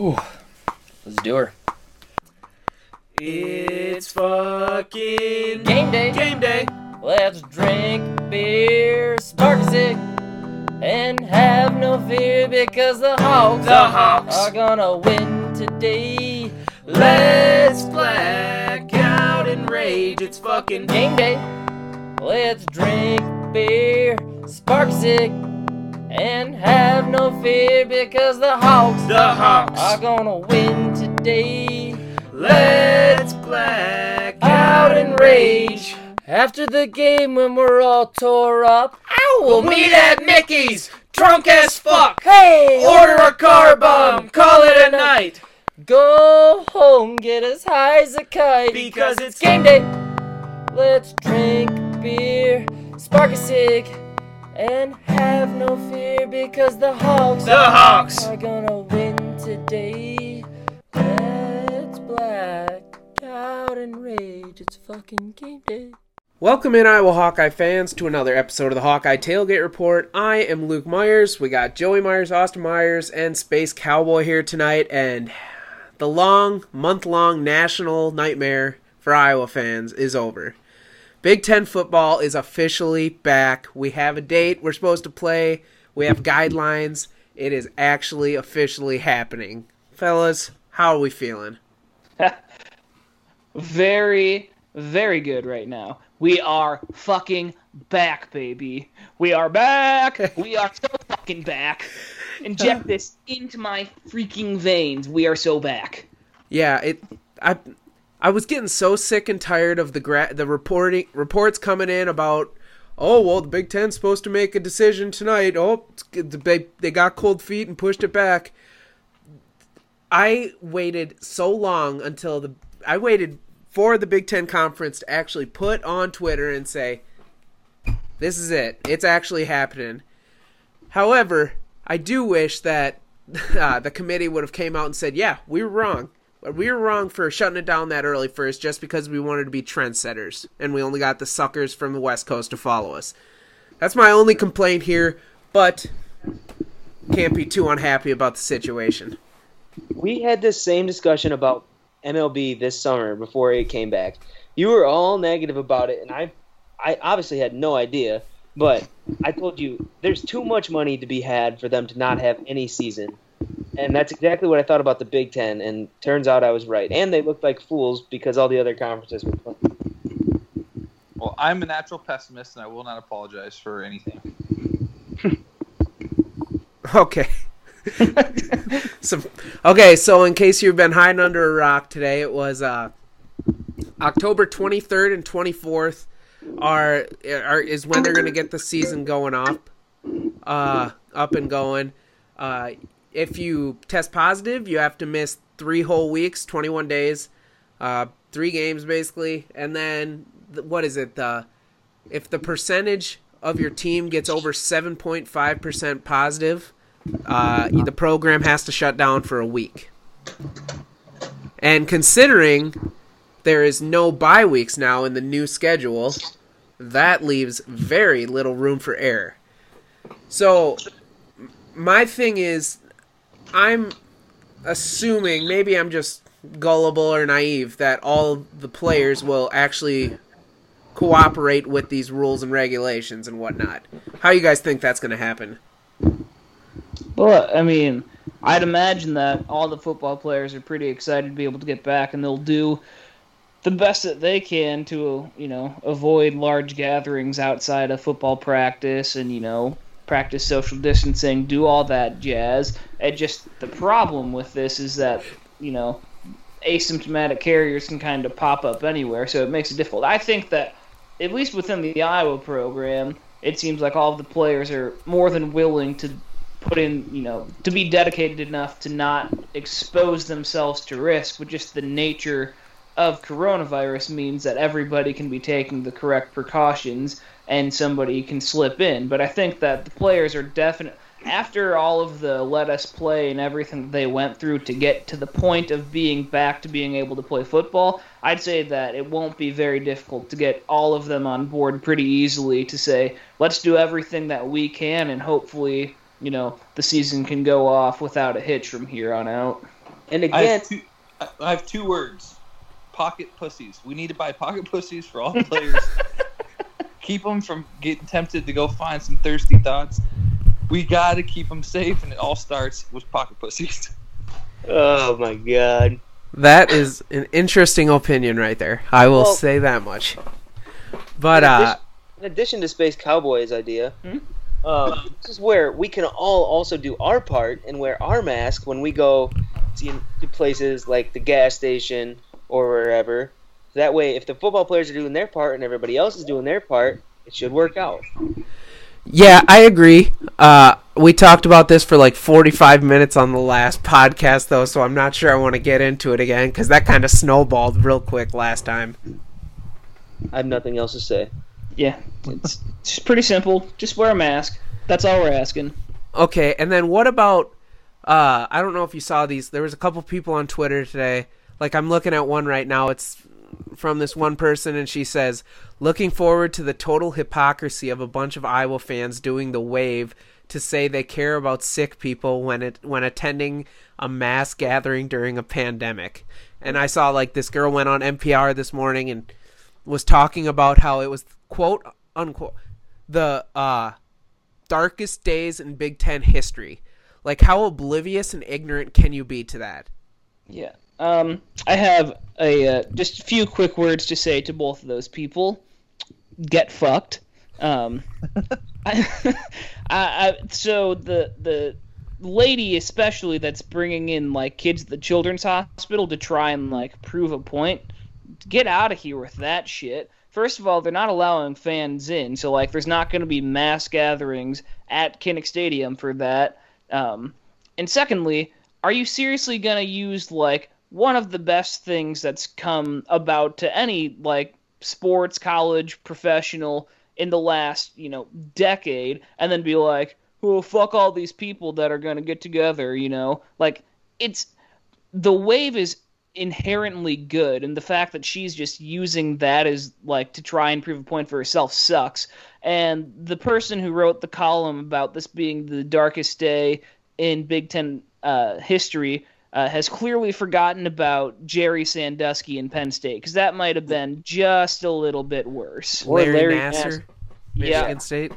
Ooh, let's do her. It's fucking Game day. Game day. Let's drink beer, spark a cig, and have no fear because the Hawks, The Hawks. are gonna win today. Let's black out and rage. It's fucking Game day. Let's drink beer, spark a cig, and have no fear because the Hawks The Hawks. are gonna win today. Let's black out and rage. After the game, when we're all tore up, ow, We'll meet at Mickey's. Drunk as fuck. Hey, Order a car bomb. Call it a night. Go home, get as high as a kite. Because it's game day. Let's drink beer, spark a cig, and have no fear because the Hawks The Hawks. are gonna win today. Let's black out and rage. It's fucking game day. Welcome in, Iowa Hawkeye fans, to another episode of the Hawkeye Tailgate Report. I am Luke Myers. We got Joey Myers, Austin Myers, and Space Cowboy here tonight, and the long, month long national nightmare for Iowa fans is over. Big Ten football is officially back. We have a date we're supposed to play, we have guidelines. It is actually officially happening. Fellas, how are we feeling? very, very good right now. We are fucking back, baby. We are back. we are so fucking back. Inject this into my freaking veins. We are so back. Yeah, it. I I was getting so sick and tired of the gra- the reporting reports coming in about. Oh well, the Big Ten's supposed to make a decision tonight. Oh, they they got cold feet and pushed it back. I waited so long until the I waited for the Big Ten conference to actually put on Twitter and say, "This is it. It's actually happening." However, I do wish that uh, the committee would have came out and said, "Yeah, we were wrong. We were wrong for shutting it down that early first, just because we wanted to be trendsetters, and we only got the suckers from the West Coast to follow us." That's my only complaint here, but can't be too unhappy about the situation. We had this same discussion about MLB this summer before it came back. You were all negative about it, and I, I obviously had no idea. But I told you there's too much money to be had for them to not have any season, and that's exactly what I thought about the Big Ten. And turns out I was right. And they looked like fools because all the other conferences were playing. Well, I'm a natural pessimist, and I will not apologize for anything. Okay. so, okay, so in case you've been hiding under a rock today, it was uh, October 23rd and 24th are, are is when they're going to get the season going up, uh, up and going. Uh, if you test positive, you have to miss three whole weeks, 21 days, uh, three games basically, and then th- what is it? The if the percentage of your team gets over 7.5% positive, uh, the program has to shut down for a week. And considering there is no bye weeks now in the new schedule, that leaves very little room for error. So, my thing is, I'm assuming, maybe I'm just gullible or naive, that all the players will actually cooperate with these rules and regulations and whatnot. How you guys think that's going to happen? Well, I mean, I'd imagine that all the football players are pretty excited to be able to get back, and they'll do the best that they can to, you know, avoid large gatherings outside of football practice and, you know, practice social distancing, do all that jazz. And just the problem with this is that, you know, asymptomatic carriers can kind of pop up anywhere, so it makes it difficult. I think that, at least within the Iowa program, it seems like all of the players are more than willing to put in, you know, to be dedicated enough to not expose themselves to risk, but just the nature of coronavirus means that everybody can be taking the correct precautions and somebody can slip in. But I think that the players are definite after all of the let us play and everything that they went through to get to the point of being back to being able to play football, I'd say that it won't be very difficult to get all of them on board pretty easily to say, let's do everything that we can and hopefully, you know, the season can go off without a hitch from here on out. And I again, have, two, I- I have two words: pocket pussies. We need to buy pocket pussies for all players. keep them from getting tempted to go find some thirsty thoughts. We got to keep them safe, and it all starts with pocket pussies. oh my god. That is an interesting opinion right there. I will Well- say that much. But In uh, addition- in addition to Space Cowboy's idea, Hmm? um, this is where we can all also do our part and wear our mask when we go to to places like the gas station or wherever. That way, if the football players are doing their part and everybody else is doing their part, it should work out. yeah, I agree. Uh, we talked about this for like 45 minutes on the last podcast, though, so I'm not sure I want to get into it again because that kind of snowballed real quick last time. I have nothing else to say. Yeah, it's just pretty simple. Just wear a mask. That's all we're asking. Okay, and then what about? Uh, I don't know if you saw these. There was a couple people on Twitter today. Like I'm looking at one right now. It's from this one person, and she says, "Looking forward to the total hypocrisy of a bunch of Iowa fans doing the wave to say they care about sick people when it when attending a mass gathering during a pandemic." And I saw like this girl went on NPR this morning and was talking about how it was quote unquote the uh darkest days in Big Ten history. Like, how oblivious and ignorant can you be to that? Yeah. Um, I have a uh, just a few quick words to say to both of those people. Get fucked. Um, I, I, so the the lady especially that's bringing in like kids at the children's hospital to try and like prove a point. Get out of here with that shit. First of all, they're not allowing fans in, so like there's not going to be mass gatherings at Kinnick Stadium for that. Um, and secondly, are you seriously going to use like one of the best things that's come about to any like sports college professional in the last, you know, decade and then be like, "Oh, fuck all these people that are going to get together," you know? Like it's the wave is inherently good and the fact that she's just using that as like to try and prove a point for herself sucks and the person who wrote the column about this being the darkest day in Big Ten uh, history uh, has clearly forgotten about Jerry Sandusky in Penn State because that might have been just a little bit worse. Or Larry, Larry Nasser, Nassar. Michigan Yeah, State.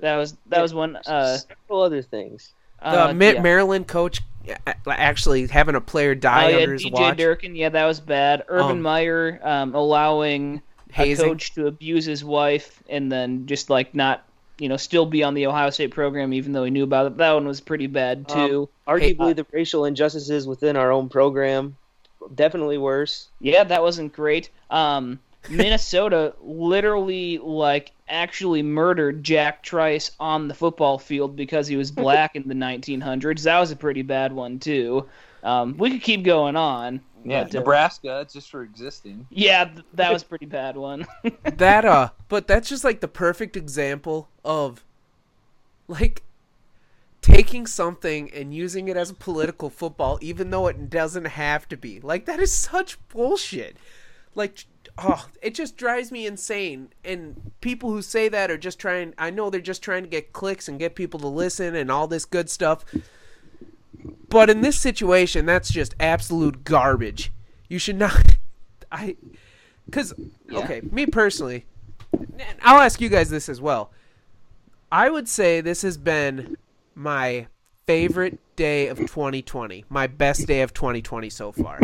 that was that was one. Uh, Several other things. The uh, yeah. Maryland coach uh, actually having a player Oh die yeah, under his DJ watch. Durkin. Yeah, that was bad. Urban Um, Meyer um, allowing a coach to abuse his wife and then just like not, you know, still be on the Ohio State program even though he knew about it. That one was pretty bad too. Arguably, uh, the racial injustices within our own program definitely worse. Yeah, that wasn't great. Um, Minnesota literally like actually murdered Jack Trice on the football field because he was black in the 1900s. That was a pretty bad one too. Um, we could keep going on. Yeah, but, uh, Nebraska, just for existing. yeah, th- that was a pretty bad one. that uh, but that's just like the perfect example of like taking something and using it as a political football, even though it doesn't have to be. Like that is such bullshit. Like, oh, it just drives me insane. And people who say that are just trying. I know they're just trying to get clicks and get people to listen and all this good stuff. But in this situation, that's just absolute garbage. You should not. I. Because, Yeah. okay, me personally, and I'll ask you guys this as well. I would say this has been my favorite day of 2020, my best day of 2020 so far.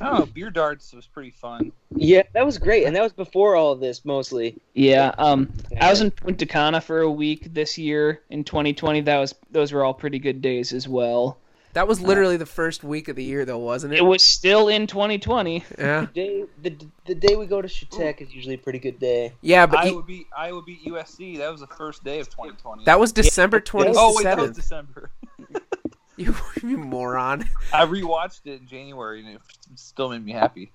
Oh, beer darts was pretty fun. Yeah, that was great, and that was before all of this mostly. yeah, um, I was in Punta Cana for a week this year in 2020. That was those were all pretty good days as well. That was literally the first week of the year, though, wasn't it? It was still in 2020. yeah, The Day, the, the day we go to Shatek is usually a pretty good day. yeah, but I you- would beat I would beat USC. That was the first day of 2020. that was December 27th. oh wait, that was December. you, you moron. I rewatched it in January and it still made me happy.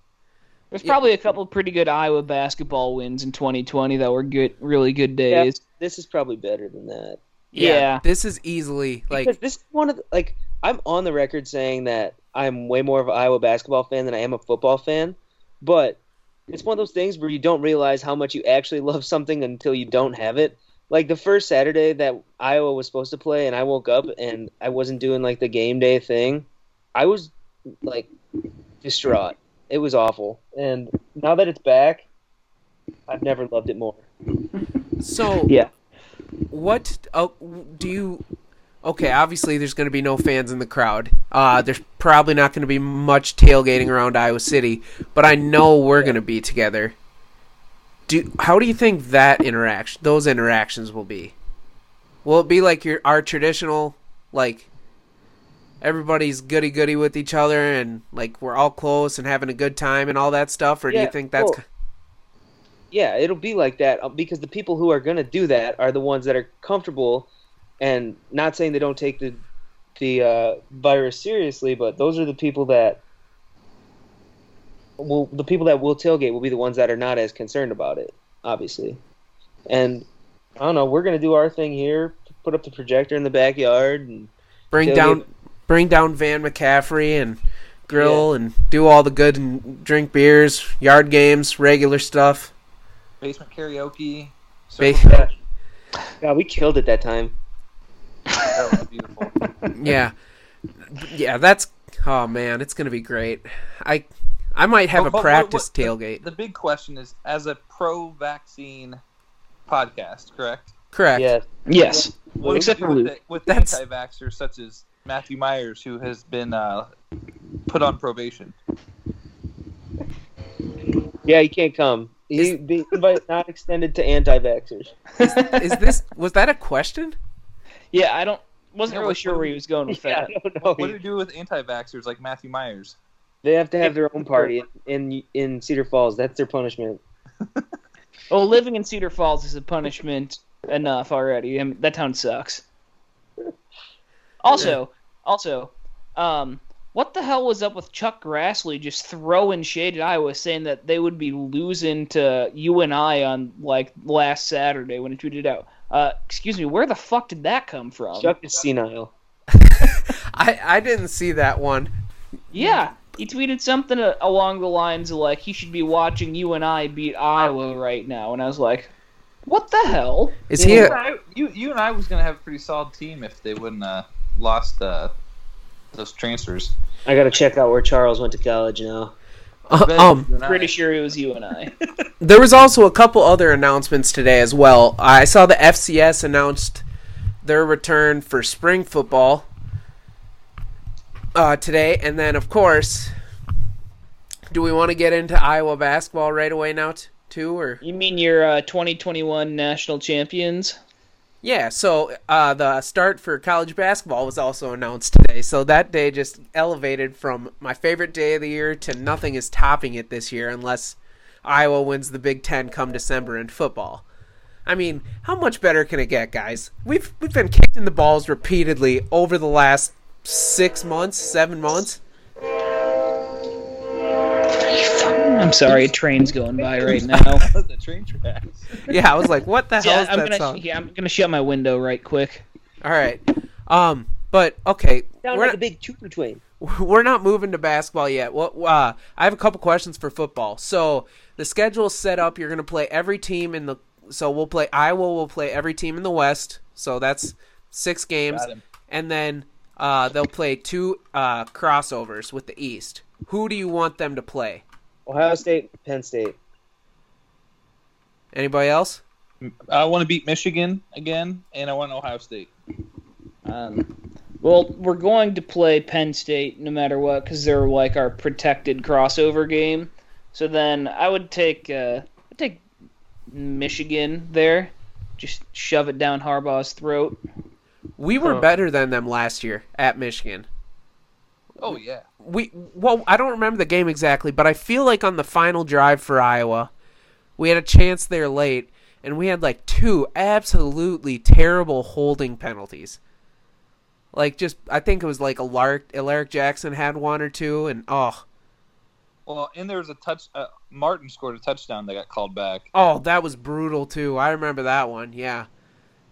There's Yeah. probably a couple pretty good Iowa basketball wins in 2020 that were good, really good Yeah, days. this is probably better than that. Yeah. This is easily like because this is one of the, like I'm on the record saying that I'm way more of an Iowa basketball fan than I am a football fan, but it's one of those things where you don't realize how much you actually love something until you don't have it. Like the first Saturday that Iowa was supposed to play, and I woke up and I wasn't doing like the game day thing. I was like distraught. It was awful, and now that it's back, I've never loved it more. So Yeah. what oh, do you okay obviously there's going to be no fans in the crowd uh, there's probably not going to be much tailgating around iowa city but i know we're going to be together do how do you think that interaction those interactions will be? Will it be like your our traditional like everybody's goody goody with each other and like we're all close and having a good time and all that stuff or do you think that's well, Yeah, it'll be like that uh, because the people who are going to do that are the ones that are comfortable and not saying they don't take the the uh, virus seriously, but those are the people that will the people that will tailgate will be the ones that are not as concerned about it, obviously. And I don't know, we're going to do our thing here, put up the projector in the backyard and bring tailgate- down bring down Van McCaffery and grill and do all the good and drink beers, yard games, regular stuff. Basement karaoke. Ba- Circle Bash. God, we killed it that time. That was beautiful. yeah, yeah. That's oh man, it's gonna be great. I I might have But- a but what- practice what- tailgate. The big question is, as a pro-vaccine podcast, correct? Correct. Yeah. Yes. What Except we for do with, the, with That's- anti-vaxxers such as Matthew Myers, who has been uh, put on probation? Yeah, he can't come. He the invite not extended to anti-vaxxers. Is this was that a question? Yeah, I don't wasn't Yeah, really sure where he was going with Yeah, that. I don't know. What, what do we do with anti-vaxxers like Matthew Myers? They have to have their own party in in Cedar Falls. That's their punishment. Well, living in Cedar Falls is a punishment enough already. I mean, that town sucks. Also, also, um, what the hell was up with Chuck Grassley just throwing shade at Iowa, saying that they would be losing to UNI on like last Saturday when he tweeted out? Uh, excuse me, where the fuck did that come from? Chuck is senile. I I didn't see that one. Yeah, he tweeted something uh, along the lines of like he should be watching UNI beat Iowa right now, and I was like, what the hell? Is he? You, A, and I, you, UNI was going to have a pretty solid team if they wouldn't uh, lost uh, those transfers. I gotta check out where Charles went to college now. um, UNI- Pretty sure it was UNI. There was also a couple other announcements today as well. I saw the FCS announced their return for spring football uh, today, and then of course, do we want to get into Iowa basketball right away now t- too, or You mean your uh, 2021 national champions? yeah? So uh, the start for college basketball was also announced today. So that day just elevated from my favorite day of the year to nothing is topping it this year, unless Iowa wins the Big Ten come December in football. I mean, how much better can it get, guys? We've we've been kicked in the balls repeatedly over the last six months, seven months. I'm sorry, a train's going by right now. the train tracks. Yeah, I was like, what the hell yeah, is I'm that gonna song? yeah, I'm gonna shut my window right quick. All right, um, but okay, Sound we're like not, a big choo twain. we're not moving to basketball yet. What? Uh, I have a couple questions for football. So the schedule is set up. You're going to play every team in the. So we'll play Iowa. Will play every team in the West. So that's six games, Got him. and then uh, they'll play two uh, crossovers with the East. Who do you want them to play? Ohio State, Penn State. Anybody else? I want to beat Michigan again, and I want Ohio State. Um, well, we're going to play Penn State no matter what because they're like our protected crossover game. So then I would take uh, I'd take Michigan there, just shove it down Harbaugh's throat. We were Huh. better than them last year at Michigan. Oh yeah. we well I don't remember the game exactly, but I feel like on the final drive for Iowa, we had a chance there late and we had like two absolutely terrible holding penalties. Like just I think it was like a Lark Alaric Jackson had one or two and oh Well, and there was a touch. Uh, Martin scored a touchdown that got called back. oh that was brutal too. I remember that one. Yeah.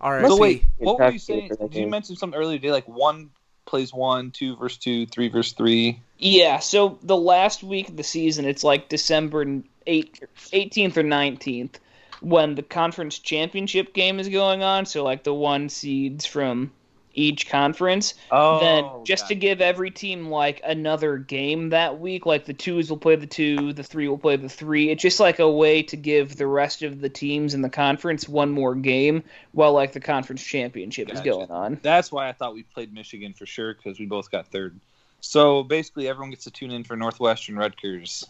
RSC. So wait, what were you saying? Did you mention something earlier today? Like one plays one, two versus two, three versus three. Yeah, so the last week of the season, it's like December 8th, 18th or 19th when the conference championship game is going on. So, like, the one seeds from each conference, Oh, then just got to give every team like another game that week, like the twos will play the two, the three will play the three. It's just like a way to give the rest of the teams in the conference one more game while like the conference championship is going on. That's why I thought we played Michigan for sure because we both got third. So basically, everyone gets to tune in for Northwestern Rutgers.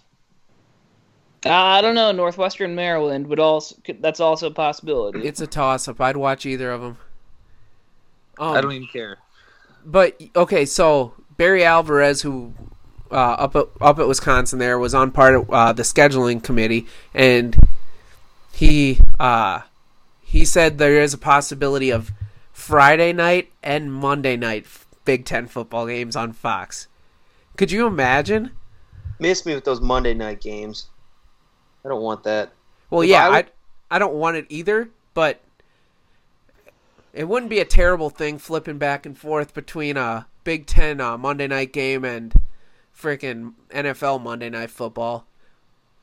Uh, I don't know, Northwestern Maryland would also that's also a possibility. It's a toss up. I'd watch either of them. Um, I don't even care. But okay, so Barry Alvarez, who uh, up at, up at Wisconsin, there was on part of uh, the scheduling committee, and he uh, he said there is a possibility of Friday night and Monday night Big Ten football games on Fox. Could you imagine? Miss me with those Monday night games. I don't want that. Well, If yeah, I I, I don't want it either, but it wouldn't be a terrible thing flipping back and forth between a Big Ten uh, Monday night game and freaking NFL Monday night football.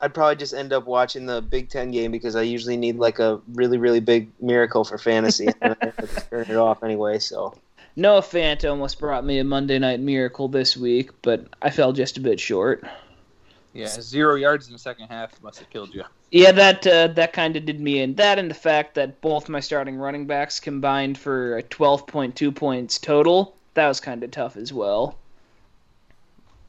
I'd probably just end up watching the Big Ten game because I usually need like a really, really big miracle for fantasy. and I have to turn it off anyway, so. Noah Fant almost brought me a Monday night miracle this week, but I fell just a bit short. Yeah, zero yards in the second half must have killed you. Yeah, that uh, that kind of did me in. That and the fact that both my starting running backs combined for a 12.2 points total. That was kind of tough as well.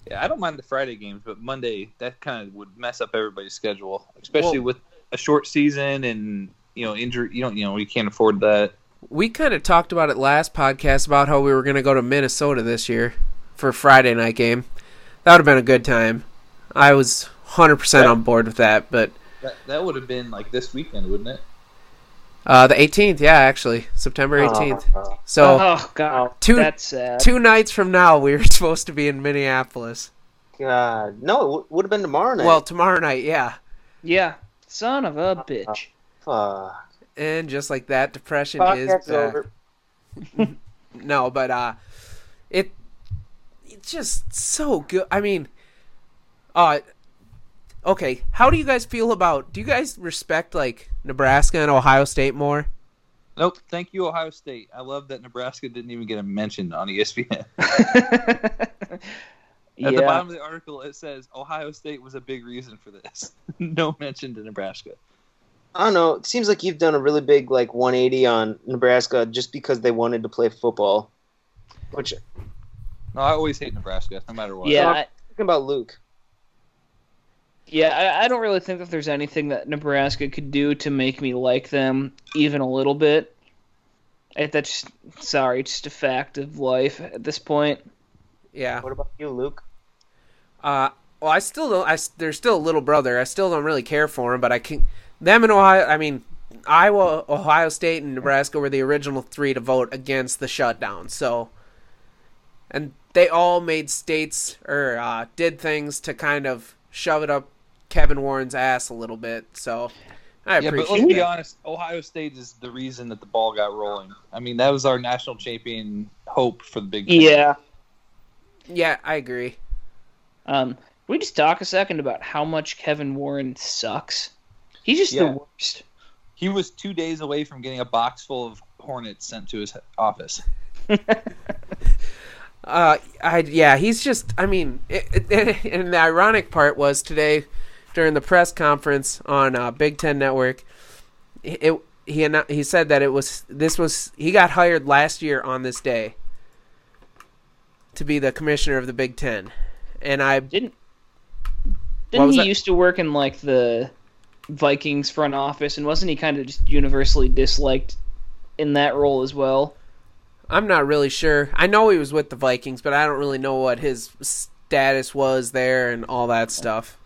Yeah, I don't mind the Friday games, but Monday that kind of would mess up everybody's schedule, especially Well- with a short season and you know injury. You don't, you know, you can't afford that. We kind of talked about it last podcast about how we were going to go to Minnesota this year for a Friday night game. That would have been a good time. I was 100% on board with that, but That, that would have been like this weekend, wouldn't it? uh, the 18th, yeah, actually, September 18th. So oh god, two- that's sad. two nights from now, we were supposed to be in Minneapolis. God, no, it w- would have been tomorrow night. Well, tomorrow night, yeah. yeah, son of a bitch. Fuck. And just like that, depression is Podcast's back. over. No, but uh, it it's just so good. I mean, uh, okay. How do you guys feel about? Do you guys respect like Nebraska and Ohio State more? Nope. Thank you, Ohio State. I love that Nebraska didn't even get a mention on ESPN. At the bottom of the article, it says Ohio State was a big reason for this. no mention to Nebraska. I don't know. It seems like you've done a really big like 180 on Nebraska just because they wanted to play football. Which No, I always hate Nebraska, no matter what. yeah, I- talking about Luke. Yeah. I, I don't really think that there's anything that Nebraska could do to make me like them even a little bit. It, that's just, sorry, just a fact of life at this point. Yeah. What about you, Luke? Uh, well, I still don't. I s- there's still a little brother. I still don't really care for him, but I can. Them in Ohio. I mean, Iowa, Ohio State, and Nebraska were the original three to vote against the shutdown. So, and they all made states or uh, did things to kind of shove it up Kevin Warren's ass a little bit. So, I Yeah, but appreciate let's be honest. Ohio State is the reason that the ball got rolling. I mean, that was our national champion hope for the Big Ten. Yeah. Yeah, I agree. Um, can we just talk a second about how much Kevin Warren sucks? He's just Yeah. the worst. He was two days away from getting a box full of hornets sent to his office. Uh, I yeah, he's just. I mean, it, it, and the ironic part was today during the press conference on uh, Big Ten Network. It, he he said that it was this was he got hired last year on this day to be the commissioner of the Big Ten, and I Didn't didn't he that? used to work in like the Vikings front office and wasn't he kind of just universally disliked in that role as well? I'm not really sure. I know he was with the Vikings, but I don't really know what his status was there and all that stuff.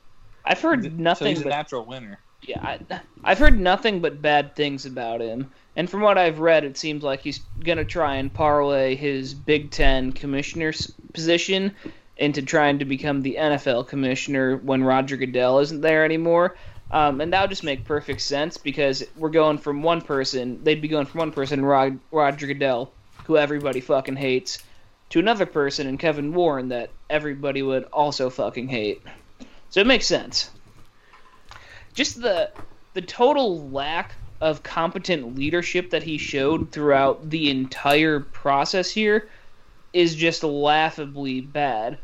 I've heard nothing. so he's a but natural winner. yeah, I, I've heard nothing but bad things about him. And from what I've read, it seems like he's gonna try and parlay his Big Ten commissioner's position into trying to become the NFL commissioner when Roger Goodell isn't there anymore. Um, and that would just make perfect sense because we're going from one person, they'd be going from one person, Rod, Roger Goodell, who everybody fucking hates, to another person in Kevin Warren that everybody would also fucking hate. So it makes sense. Just the the total lack of competent leadership that he showed throughout the entire process here is just laughably bad.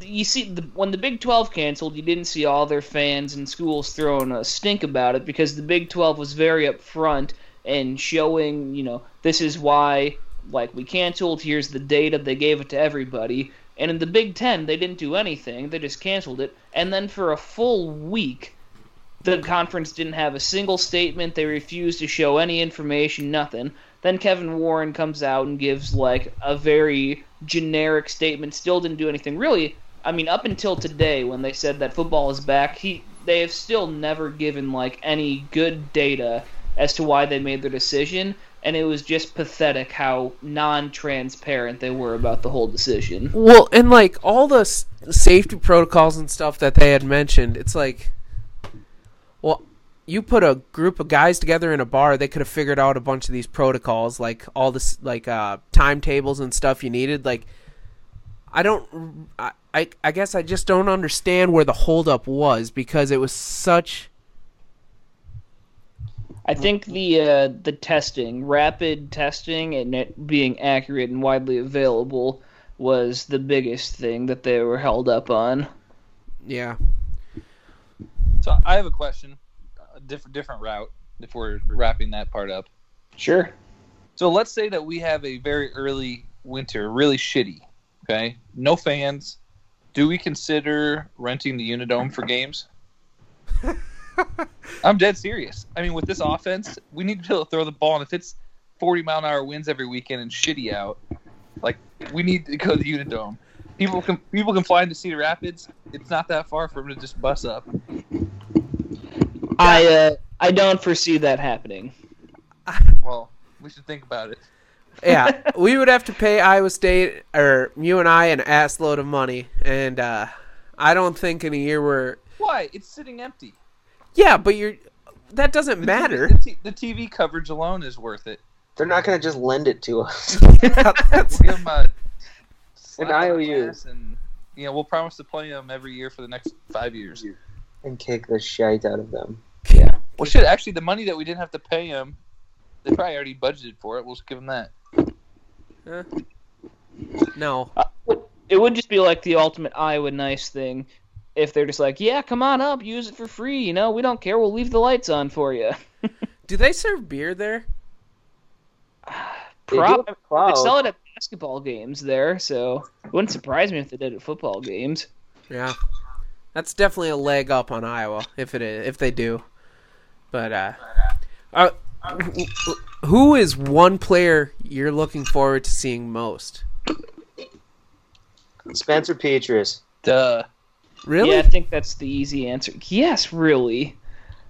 You see, the, when the Big 12 canceled, you didn't see all their fans and schools throwing a stink about it because the Big 12 was very upfront and showing, you know, this is why, like, we canceled, here's the data, they gave it to everybody. And in the Big Ten, they didn't do anything, they just canceled it. And then for a full week, the conference didn't have a single statement, they refused to show any information, nothing. Then Kevin Warren comes out and gives, like, a very generic statement, still didn't do anything. Really, I mean, up until today, when they said that football is back, he they have still never given like any good data as to why they made their decision, and it was just pathetic how non-transparent they were about the whole decision. Well, and like all the s- safety protocols and stuff that they had mentioned, it's like, well, you put a group of guys together in a bar, they could have figured out a bunch of these protocols, like all this, like uh, timetables and stuff you needed. Like, I don't, I, I, I guess I just don't understand where the holdup was because it was such. I think the uh, the testing, rapid testing, and it being accurate and widely available was the biggest thing that they were held up on. Yeah. So I have a question, a different different route. If we're wrapping that part up, Sure. so let's say that we have a very early winter, really shitty. Okay, no fans. Do we consider renting the Unidome for games? I'm dead serious. I mean, with this offense, we need to be able to throw the ball, and if it's 40 mile an hour winds every weekend and shitty out, like we need to go to the Unidome. People can people can fly into Cedar Rapids. It's not that far for them to just bus up. I uh, I don't foresee that happening. Well, we should think about it. Yeah, we would have to pay Iowa State or UNI an ass load of money, and uh, I don't think in a year we're. Why? It's sitting empty. Yeah, but you're. That doesn't The matter. TV, the, t- the TV coverage alone is worth it. They're not going to just lend it to us. That's- We'll give them a slap IOU. and you know we'll promise to play them every year for the next five years. and kick the shite out of them. Yeah. Well, shit. Actually, the money that we didn't have to pay them, they probably already budgeted for it. We'll just give them that. Eh. no. It would just be like the ultimate Iowa nice thing if they're just like, yeah, come on up, use it for free. You know, we don't care. We'll leave the lights on for you. Do they serve beer there? They do Prop- have they sell it at basketball games there, so it wouldn't surprise me if they did at football games. Yeah. That's definitely a leg up on Iowa if it is if they do. But uh, uh wh- wh- who is one player you're looking forward to seeing most? Spencer Petras. Duh. Really? Yeah, I think that's the easy answer. Yes, really.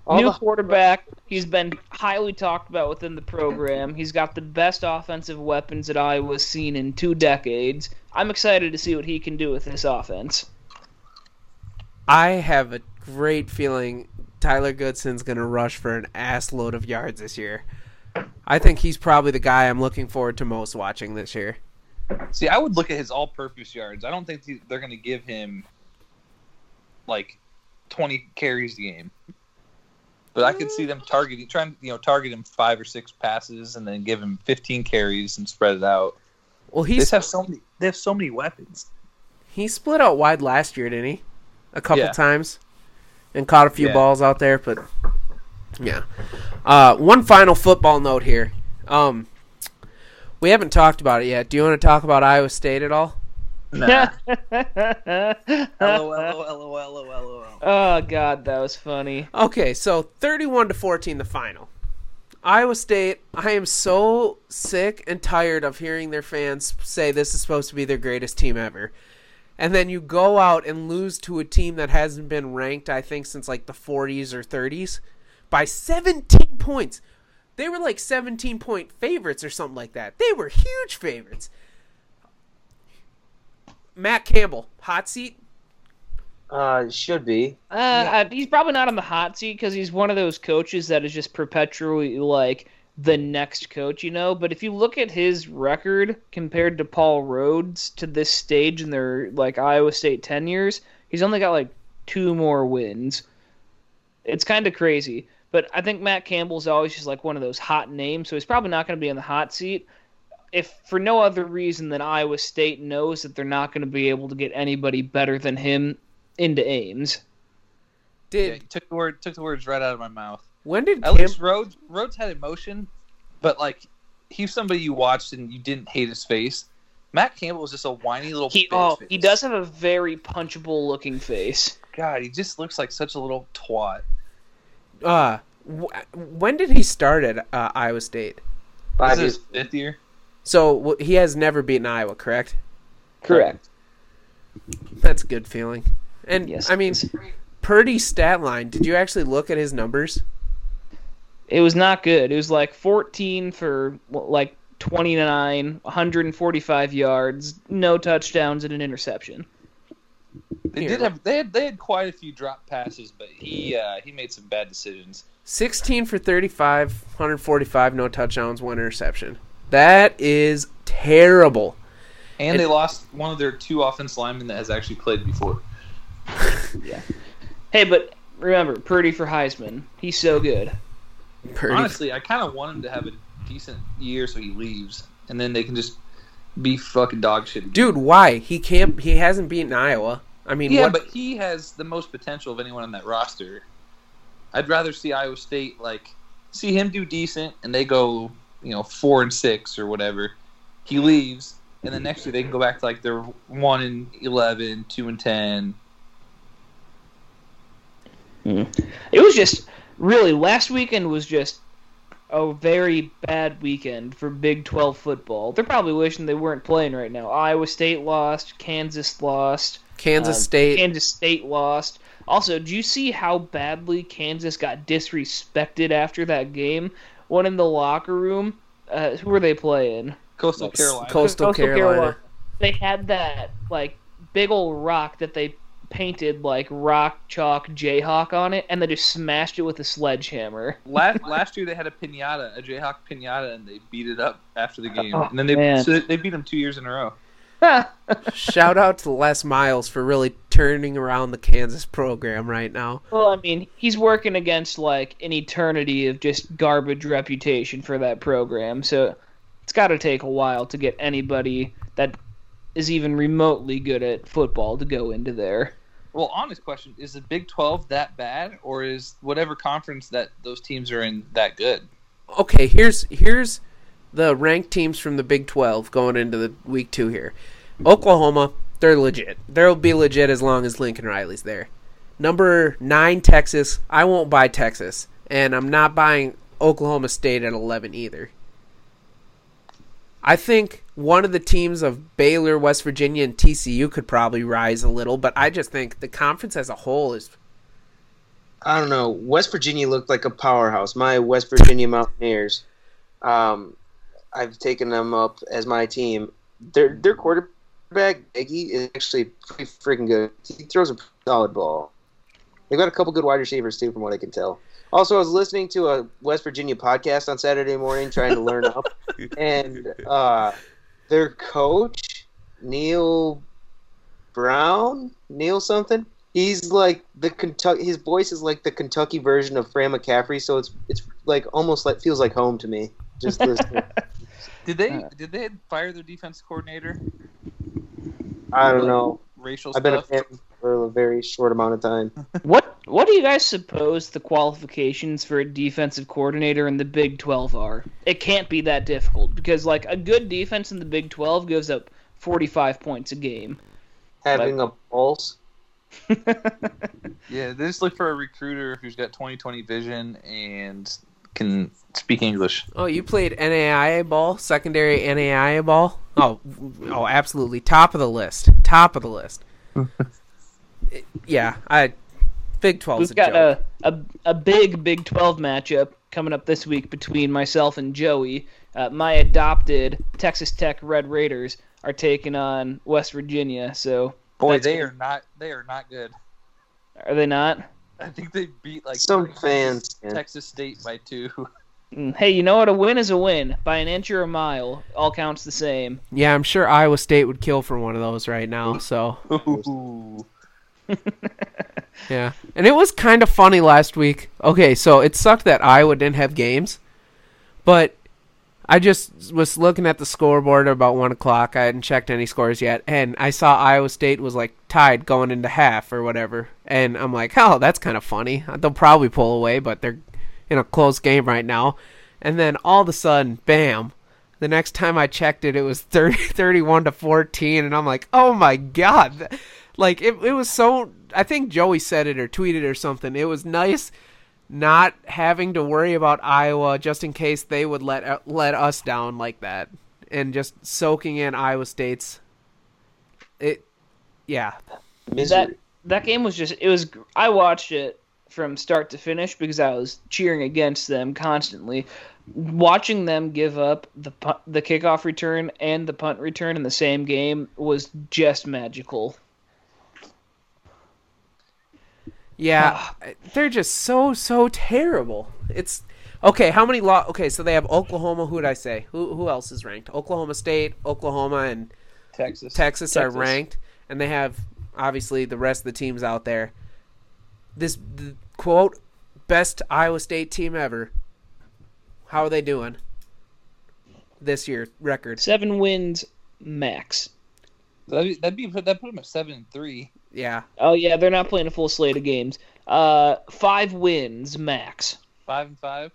All New the- quarterback. He's been highly talked about within the program. He's got the best offensive weapons that Iowa's seen in two decades. I'm excited to see what he can do with this offense. I have a great feeling Tyler Goodson's going to rush for an ass load of yards this year. I think he's probably the guy I'm looking forward to most watching this year. See, I would look at his all-purpose yards. I don't think they're going to give him like 20 carries a game. But I could see them targeting, trying to you know target him five or six passes, and then give him 15 carries and spread it out. Well, he's have so many. They have so many weapons. he split out wide last year, didn't he? A couple Yeah. times, and caught a few Yeah. balls out there. But yeah, uh, one final football note here. Um, we haven't talked about it yet. Do you want to talk about Iowa State at all? Oh god, that was funny. Okay, so 31 to 14 the final. Iowa State, I am so sick and tired of hearing their fans say this is supposed to be their greatest team ever. And then you go out and lose to a team that hasn't been ranked, I think, since like the 40s or 30s by 17 points. They were like 17 point favorites or something like that. They were huge favorites. Matt Campbell, hot seat. Uh, should be. Uh, uh, he's probably not on the hot seat because he's one of those coaches that is just perpetually like the next coach, you know. But if you look at his record compared to Paul Rhoads to this stage in their like Iowa State tenures, he's only got like two more wins. It's kind of crazy. But I think Matt Campbell's always just like one of those hot names, so he's probably not going to be in the hot seat. If for no other reason than Iowa State knows that they're not going to be able to get anybody better than him into Ames. Did you took the word took the words right out of my mouth. when did At Camp- least Rhoads Rhoads had emotion, but like he's somebody you watched and you didn't hate his face. Matt Campbell is just a whiny little. He bitch oh face. he does have a very punchable looking face. God, he just looks like such a little twat. uh wh- when did he start at uh, Iowa State? Five is years. his fifth year. So w- he has never beaten Iowa, correct? Correct. That's a good feeling. And Yes, I mean, it is. Purdy's stat line. Did you actually look at his numbers? It was not good. It was like 14 for like 29, 145 yards, no touchdowns, and an interception. They Here. did have they had they had quite a few drop passes, but he uh, he made some bad decisions. 16 for 35, 145, no touchdowns, one interception. That is terrible. And It- they lost one of their two offense linemen that has actually played before. Yeah. Hey, but remember, Purdy for Heisman. He's so good. Purdy. Honestly, I kind of want him to have a decent year so he leaves, and then they can just be fucking dog shit. again. Dude, why? He can't he hasn't beaten Iowa. I mean, yeah, what but he has the most potential of anyone on that roster. I'd rather see Iowa State like see him do decent, and they go you know four and six or whatever. He leaves, and then next year they can go back to like they're one and 11, 2 and ten. It was just really last weekend was just a very bad weekend for Big 12 football. They're probably wishing they weren't playing right now. Iowa State lost, Kansas lost, Kansas uh, State Kansas State lost. Also, do you see how badly Kansas got disrespected after that game? One in the locker room. Uh, who were they playing? Coastal Carolina. Coastal, Coastal Carolina. Carolina. They had that like big old rock that they painted like rock chalk Jayhawk on it, and they just smashed it with a sledgehammer. last, last year they had a pinata, a Jayhawk pinata, and they beat it up after the game. Oh, and then they man. so they beat them two years in a row. Shout out to Les Miles for really turning around the Kansas program right now. well, I mean, he's working against like an eternity of just garbage reputation for that program, so it's got to take a while to get anybody that is even remotely good at football to go into there. Well, honest question: Is the Big Twelve that bad, or is whatever conference that those teams are in that good? Okay, here's here's the ranked teams from the Big 12 going into the week 2 here. Oklahoma, they're legit. They'll be legit as long as Lincoln Riley's there. Number 9 Texas, I won't buy Texas, and I'm not buying Oklahoma State at 11 either. I think one of the teams of Baylor, West Virginia, and TCU could probably rise a little, but I just think the conference as a whole is I don't know. West Virginia looked like a powerhouse. My West Virginia Mountaineers. Um, I've taken them up as my team. Their their quarterback Iggy is actually pretty freaking good. He throws a solid ball. They've got a couple good wide receivers too, from what I can tell. Also, I was listening to a West Virginia podcast on Saturday morning, trying to learn up, and uh, their coach Neal Brown, Neal something. He's like the Kentucky. His voice is like the Kentucky version of Fran McCaffery, so it's it's like almost like feels like home to me. Just listening. Did they Uh, did they fire their defense coordinator? I don't know. Racial I've been a fan for a very short amount of time. What What do you guys suppose the qualifications for a defensive coordinator in the Big 12 are? It can't be that difficult because like a good defense in the Big 12 gives up 45 points a game. Having a pulse. Yeah, they just look for a recruiter who's got 2020 vision and can speak English. Oh, you played NAIA ball, secondary NAIA ball. Oh, oh, absolutely, top of the list, top of the list. yeah, I Big 12's We've a got joke. a, a a big Big 12 matchup coming up this week between myself and Joey. Uh, my adopted Texas Tech Red Raiders are taking on West Virginia. So Boy, they good. are not they are not good. are they not? I think they beat like Some fans. man. Texas State by two. Mm, Hey, you know what? A win is a win by an inch or a mile. All counts the same. Yeah, I'm sure Iowa State would kill for one of those right now. So Yeah, and it was kind of funny last week. Okay, so it sucked that Iowa didn't have games, but I just was looking at the scoreboard at about one o'clock. I hadn't checked any scores yet, and I saw Iowa State was like tied going into half or whatever, and I'm like, oh, that's kind of funny. They'll probably pull away, but they're in a close game right now. And then all of a sudden, bam. The next time I checked it, it was 30, 31 to 14, and I'm like, oh my god. Like, it, it was so. I think Joey said it or tweeted or something. It was nice not having to worry about Iowa just in case they would let uh, let us down like that, and just soaking in Iowa State's. It, yeah, Misery. that that game was just it was I watched it from start to finish because I was cheering against them constantly. Watching them give up the the kickoff return and the punt return in the same game was just magical. Yeah, they're just so so terrible. It's okay. How many lo- Okay, so they have Oklahoma. Who did I say? Who who else is ranked? Oklahoma State, Oklahoma, and Texas. Texas, are ranked, and they have obviously the rest of the teams out there. This the, quote best Iowa State team ever. How are they doing this year? Record? Seven wins max. That'd be, that'd be that put them at seven and three. Yeah, Oh yeah, they're not playing a full slate of games. Uh, five wins max. Five and five.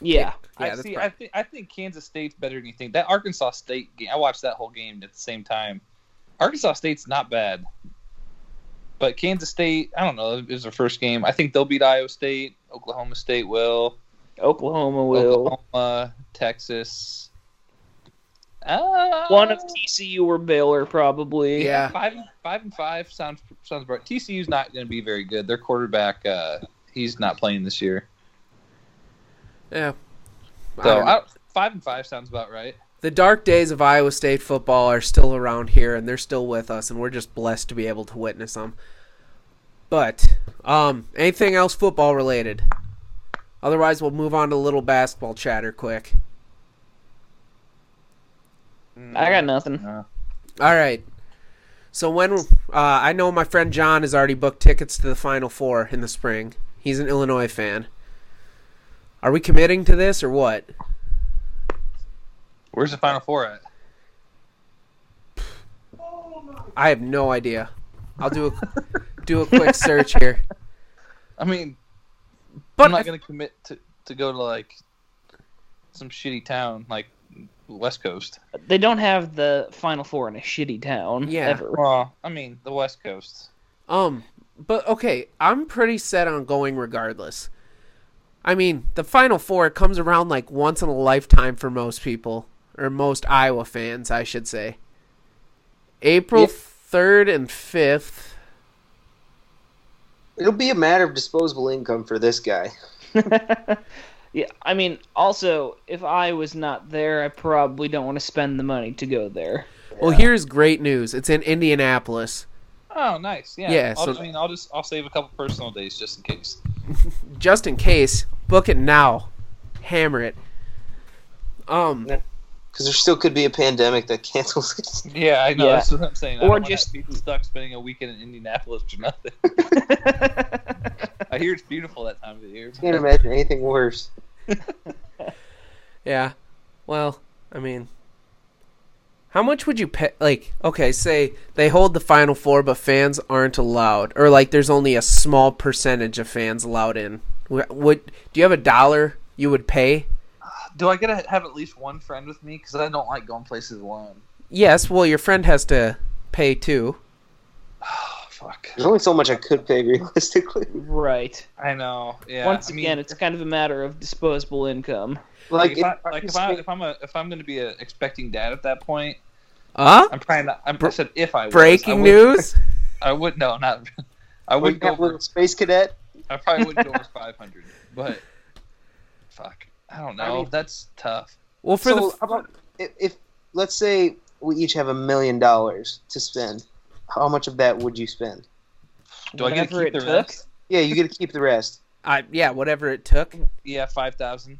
Yeah, yeah. I that's see. right. I think I think Kansas State's better than you think. That Arkansas State game, I watched that whole game at the same time. Arkansas State's not bad, but Kansas State, I don't know. It was their first game. I think they'll beat Iowa State. Oklahoma State will. Oklahoma will. Oklahoma, Texas. Uh, One of TCU or Baylor probably. Yeah. five five and five sounds sounds right. TCU's not going to be very good. Their quarterback, uh, he's not playing this year. yeah. So don't. I, five and five sounds about right. The dark days of Iowa State football are still around here, and they're still with us, and we're just blessed to be able to witness them. But um, anything else football related? Otherwise, we'll move on to a little basketball chatter quick. I got nothing. All right. So when uh, I know my friend John has already booked tickets to the Final Four in the spring. He's an Illinois fan. Are we committing to this or what? Where's the Final Four at? I have no idea. I'll do a do a quick search here. I mean, But I'm not going to commit to to go to like some shitty town like West Coast. They don't have the Final Four in a shitty town. Yeah. Ever. Well, I mean the West Coast. Um, but okay, I'm pretty set on going regardless. I mean, the Final Four comes around like once in a lifetime for most people, or most Iowa fans, I should say. April Yeah. 3rd and 5th. It'll be a matter of disposable income for this guy. yeah, I mean, also, if I was not there, I probably don't want to spend the money to go there. Well, here's great news. It's in Indianapolis. Oh, nice. Yeah. Yeah, I'll, so- I mean, I'll just I'll save a couple personal days just in case. Just in case, book it now. Hammer it. Um, Because there still could be a pandemic that cancels it. Yeah, I know. Yeah. That's what I'm saying. I Or don't wanna just- be stuck spending a weekend in Indianapolis for nothing. I hear it's beautiful that time of the year. Can't imagine anything worse. Yeah. Well, I mean, how much would you pay? Like, okay, say they hold the final four, but fans aren't allowed, or like there's only a small percentage of fans allowed in. Wh- Would do you have a dollar you would pay? Do I gotta have at least one friend with me? Because I don't like going places alone. Yes. Well, your friend has to pay too. Oh fuck. There's only so much I could pay realistically. right. I know. Yeah. Once I mean, again, it's kind of a matter of disposable income. Like, like, if, I, like if, I, if I'm a if I'm gonna be a expecting dad at that point, Uh I'm trying to. I'm, I said if I was, breaking I would, news. I would no, not. I we wouldn't go have a little space cadet. I probably wouldn't go over 500, but fuck, I don't know. I mean- That's tough. Well, for so the how about if, if let's say we each have a million dollars to spend, how much of that would you spend? Do I get to keep the took. rest? Yeah, you get to keep the rest. I yeah, whatever it took. Yeah, five thousand,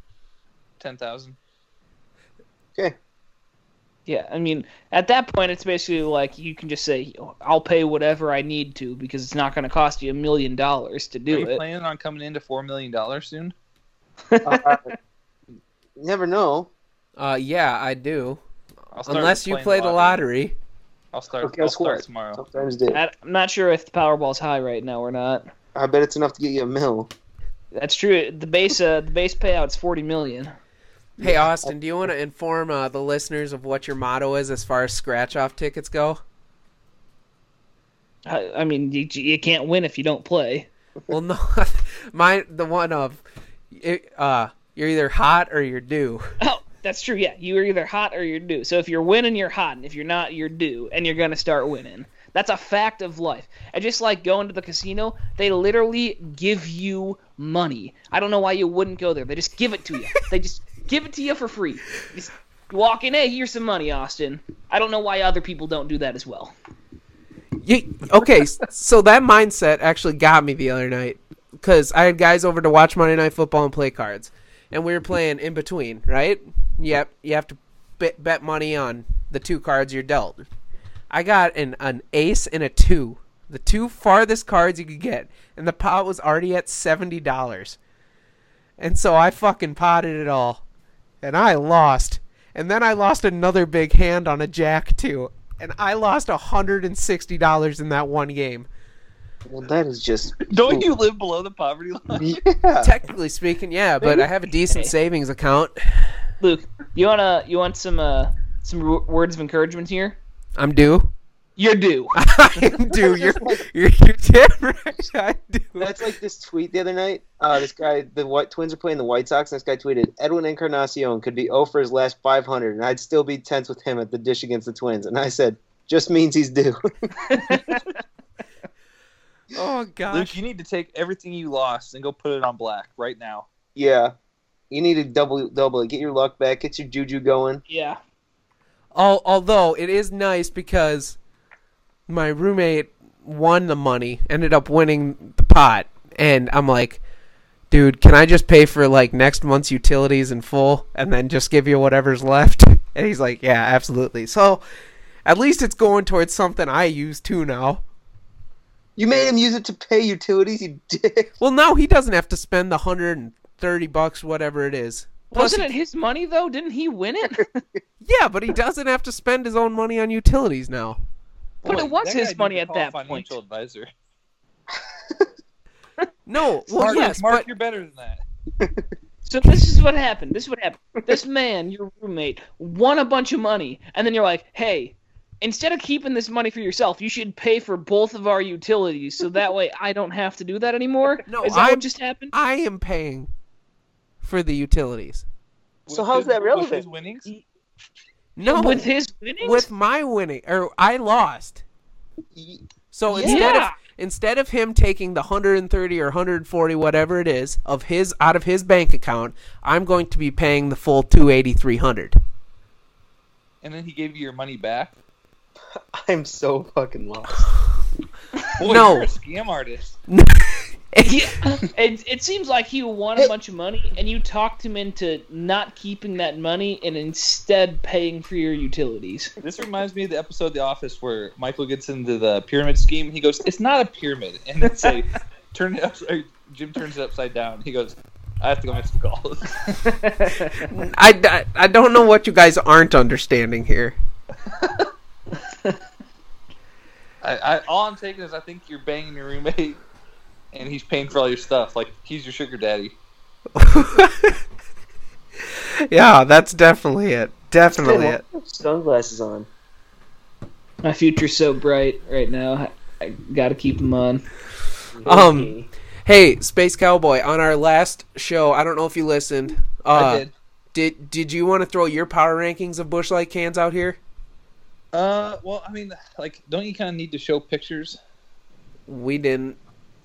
ten thousand. Okay. Yeah, I mean, at that point, it's basically like you can just say, "I'll pay whatever I need to" because it's not going to cost you a million dollars to do Are do you it. planning on coming into four million dollars soon? Uh, never know. Uh, yeah, I do. Unless you play the lottery. I'll start. Okay, I'll I'll swear. start tomorrow. Sometimes do. I- I'm not sure if the Powerball's high right now or not. I bet it's enough to get you a mill. That's true. The base, uh, the base payout's forty million. Hey, Austin, do you want to inform uh, the listeners of what your motto is as far as scratch off tickets go? I, I mean, you, you can't win if you don't play. Well, no, my the one of, it, uh, you're either hot or you're due. Oh, that's true. Yeah, you're either hot or you're due. So if you're winning, you're hot, and if you're not, you're due, and you're gonna start winning. That's a fact of life. And just like going to the casino, they literally give you money. I don't know why you wouldn't go there. They just give it to you. they just give it to you for free. Just walk in, hey, here's some money, Austin. I don't know why other people don't do that as well. You, okay, so that mindset actually got me the other night because I had guys over to watch Monday Night Football and play cards, and we were playing in between, right? Yep, you have to bet, money on the two cards you're dealt. I got an an ace and a two, the two farthest cards you could get, and the pot was already at seventy dollars, and so I fucking potted it all, and I lost, and then I lost another big hand on a jack too, and I lost hundred and sixty dollars in that one game. Well, that is just. Don't you live below the poverty line? Yeah. Technically speaking, yeah, but I have a decent Hey. savings account. Luke, you wanna you want some uh some w- words of encouragement here? I'm due. You're due. I am due. You're you're, you're damn right. I do. That's like this tweet the other night. Uh, this guy, the White Twins are playing the White Sox. And this guy tweeted, "Edwin Encarnacion could be 0 for his last 500, and I'd still be tense with him at the dish against the Twins." And I said, "Just means he's due." Oh gosh. Luke, you need to take everything you lost and go put it on black right now. yeah, you need to double double it. Get your luck back. Get your juju going. yeah. Al- although it is nice because my roommate won the money, ended up winning the pot, and I'm like, dude, can I just pay for like next month's utilities in full and then just give you whatever's left? And he's like, yeah, absolutely. So at least it's going towards something I use too now. You made him use it to pay utilities. You dick. Well, now he doesn't have to spend the hundred and thirty bucks, whatever it is. Plus, Wasn't it his money though? Didn't he win it? yeah, but he doesn't have to spend his own money on utilities now. But it was his money at to call that point. Financial advisor. No, well, Mark, yes, Mark, but you're better than that. So this is what happened. This is what happened. This man, your roommate, won a bunch of money, and then you're like, "Hey, instead of keeping this money for yourself, you should pay for both of our utilities, so that way I don't have to do that anymore." No, is that I'm- what just happened? I am paying for the utilities. So With how's his- that with relevant? his winnings? No, With his winnings? with my winning, or I lost. Y- So Yeah. instead of instead of him taking the 130 or 140 whatever it is of his out of his bank account, I'm going to be paying the full 280 300. And then he gave you your money back. I'm so fucking lost. Boy, No. you're a scam artist. Yeah. it, it seems like he won a bunch of money, and you talked him into not keeping that money and instead paying for your utilities. This reminds me of the episode of The Office where Michael gets into the pyramid scheme. He goes, "It's not a pyramid," and then say, "Turn it upside." Jim turns it upside down. He goes, "I have to go make some calls." I, I, I don't know what you guys aren't understanding here. I, I, all I'm taking is I think you're banging your roommate, and he's paying for all your stuff. Like he's your sugar daddy. yeah, that's definitely it. Definitely it. Sunglasses on. My future's so bright right now. I, I gotta keep them on. Um, Okay. Hey, Space Cowboy, on our last show, I don't know if you listened. Uh, I did. Did did you want to throw your power rankings of Busch Light cans out here? Uh, well, I mean, like, don't you kind of need to show pictures? We didn't.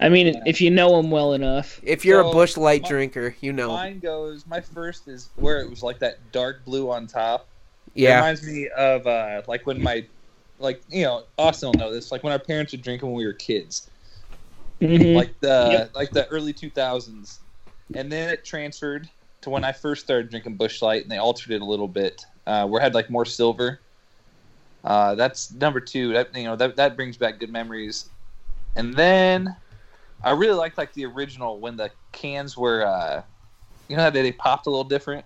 I mean, if you know them well enough. If you're a Busch Light my- drinker, you know. Mine goes. My first is where it was like that dark blue on top. It yeah. reminds me of uh, like when my, like you know, Austin will know this. Like when our parents would drink when we were kids, Mhm. like the Yep. like the early two thousands, and then it transferred to when I first started drinking Busch Light, and they altered it a little bit. Uh, where it had like more silver, Uh, that's number two. That you know that that brings back good memories. And then I really liked like the original when the cans were, uh, you know how they, they popped a little different,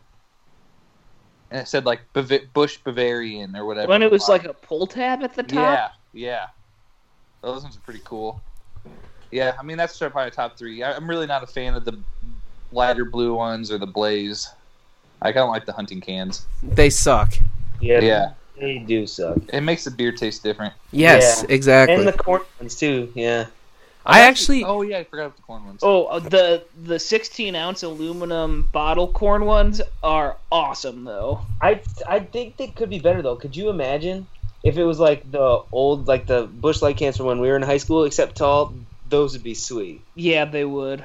and it said like Bav- Busch Bavarian or whatever. When it was like a pull tab at the top. Yeah, yeah. Those ones are pretty cool. Yeah, I mean that's probably top three. I, I'm really not a fan of the lighter blue ones or the blaze. I kind of like the hunting cans. They suck. Yeah, Yeah, they do suck. it makes the beer taste different. Yes, Yeah. exactly. And the corn ones too. Yeah. I actually, Oh yeah, I forgot about the corn ones. Oh, uh, the the 16 ounce aluminum bottle corn ones are awesome though. I I think they could be better though. Could you imagine if it was like the old like the Busch Light cans from when we were in high school, except tall? Those would be sweet. Yeah, they would.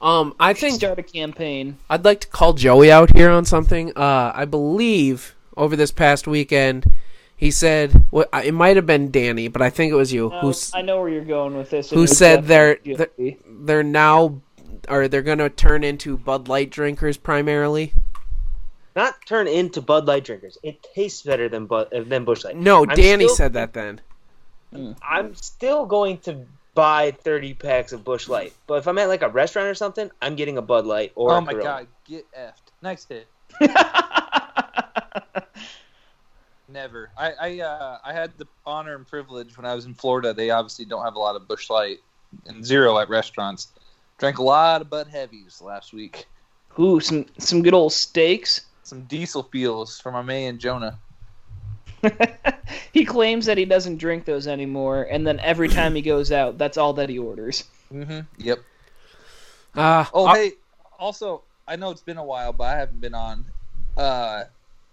um, I think Start a campaign. I'd like to call Joey out here on something. Uh, I believe over this past weekend, he said well, it might have been Danny, but I think it was you Uh, who s- I know where you're going with this. Who said they're they're, they're now or they're going to turn into Bud Light drinkers primarily. Not turn into Bud Light drinkers. It tastes better than Bud than Busch Light. No, I'm Danny still- said that then. I'm still going to buy 30 packs of Busch Light, but if I'm at like a restaurant or something, I'm getting a Bud Light or oh my Corona. god, get effed. Next hit. Never. I I uh, I had the honor and privilege when I was in Florida. They obviously don't have a lot of Busch Light and zero at restaurants. Drank a lot of Bud Heavies last week. Ooh, some some good old steaks. Some diesel feels for my man Jonah. he claims that he doesn't drink those anymore, and then every time he goes out, that's all that he orders. Mm-hmm. Yep. Uh, Oh, uh, hey. Also, I know it's been a while, but I haven't been on. Uh,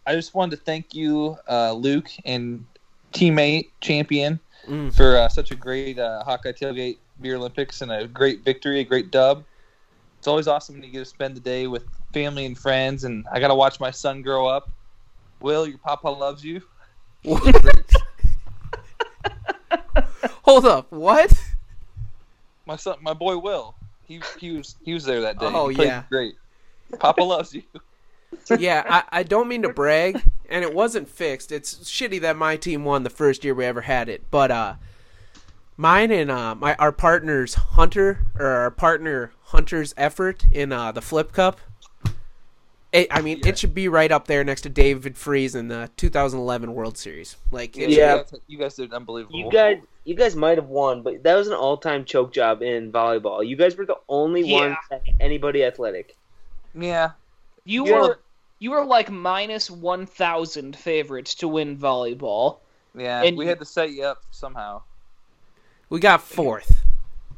I just wanted to thank you, uh, Luke, and teammate champion Mm. for uh, such a great uh, Hawkeye Tailgate Beer Olympics and a great victory, a great dub. It's always awesome when you get to spend the day with family and friends, and I got to watch my son grow up. Will, your papa loves you. Hold up, what? My son, my boy Will. He he was he was there that day. Oh, yeah. great. Papa loves you. Yeah, I, I don't mean to brag, and it wasn't fixed. It's shitty that my team won the first year we ever had it, but uh, mine and uh, my our partner's Hunter or our partner Hunter's effort in uh, the Flip Cup. It, I mean, Yeah. it should be right up there next to David Freese in the 2011 World Series. Like, it Yeah. you guys, you guys did unbelievable. You guys, you guys might have won, but that was an all-time choke job in volleyball. You guys were the only Yeah. ones anybody athletic. yeah, You Yeah. were you were like minus one thousand favorites to win volleyball. yeah. And we you- had to set you up somehow. we got fourth.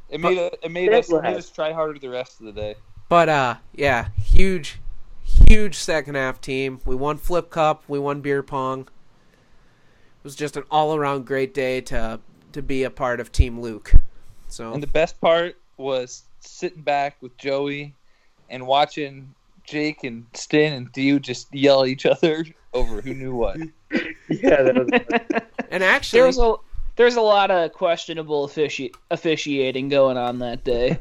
It made it, it made us what made us try harder the rest of the day. But uh, yeah, huge, huge second half team. We won Flip Cup. We won beer pong. It was just an all around great day to to be a part of Team Luke. So And the best part was sitting back with Joey and watching Jake and Stin and Theo just yell at each other over who knew what. Yeah, that was. and actually, There was a there's a lot of questionable offici- officiating going on that day.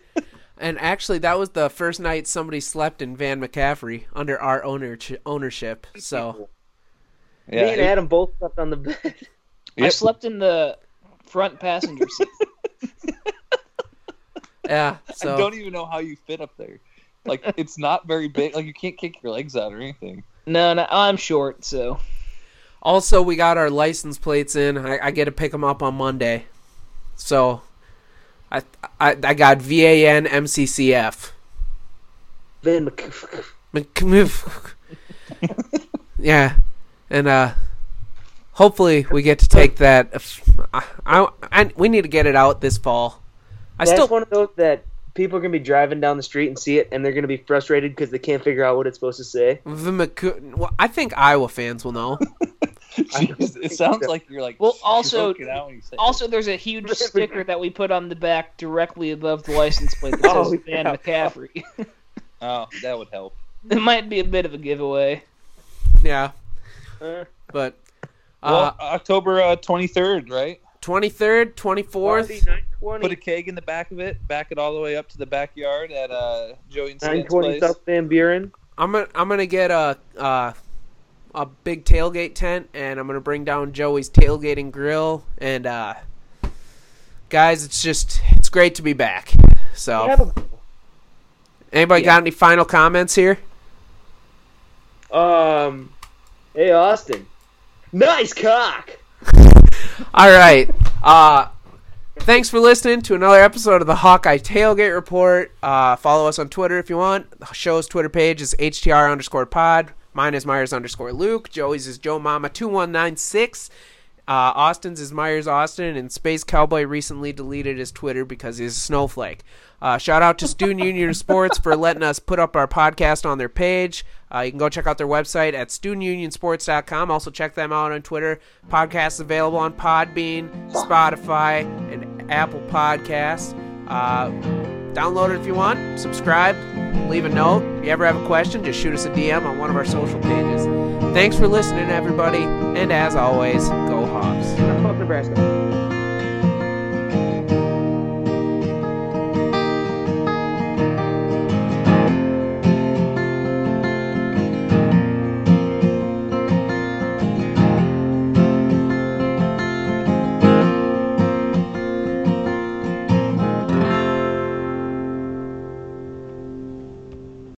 and actually, that was the first night somebody slept in Van McCaffery under our owner ownership. So Yeah, Me and it- Adam both slept on the bed. I slept in the front passenger seat. yeah, I don't even know how you fit up there. Like it's not very big. Like you can't kick your legs out or anything. No, no, I'm short, so also we got our license plates in. I, I get to pick them up on Monday. So I I, I got VAN MCCF. Van Mc- McMiff. yeah, and uh, hopefully we get to take that. I, I, I we need to get it out this fall. I That's still one of those that people are gonna be driving down the street and see it, and they're gonna be frustrated because they can't figure out what it's supposed to say. Vimicu- well, I think Iowa fans will know. Jeez, it sounds like you're like Well, also- stroking out when you say. Also, there's a huge sticker that we put on the back directly above the license plate that Oh, says Van yeah. McCaffery. Oh, that would help. it might be a bit of a giveaway. yeah, Uh, but Well, uh, October twenty third, right? Twenty third, twenty fourth. Put a keg in the back of it, back it all the way up to the backyard at uh, Joey and Stan's 920 place. South Van Buren. I'm gonna I'm gonna get a uh, a big tailgate tent, and I'm gonna bring down Joey's tailgating grill. And uh, guys, it's just it's great to be back. So, We have a- anybody got any final comments here? Um, hey Austin, nice cock. All right. Uh, thanks for listening to another episode of the Hawkeye Tailgate Report. Uh, follow us on Twitter if you want. The show's Twitter page is HTR underscore pod. Mine is Myers underscore Luke. Joey's is Joe Mama 2196. Uh, Austin's is Myers Austin, and Space Cowboy recently deleted his Twitter because he's a snowflake. Uh, shout out to Student Union Sports for letting us put up our podcast on their page. Uh, you can go check out their website at studentunionsports.com. Also, check them out on Twitter. Podcasts available on Podbean, Spotify, and Apple Podcasts. Uh, download it if you want. Subscribe. Leave a note. If you ever have a question, just shoot us a DM on one of our social pages. Thanks for listening, everybody. And as always, go Hawks. Nebraska.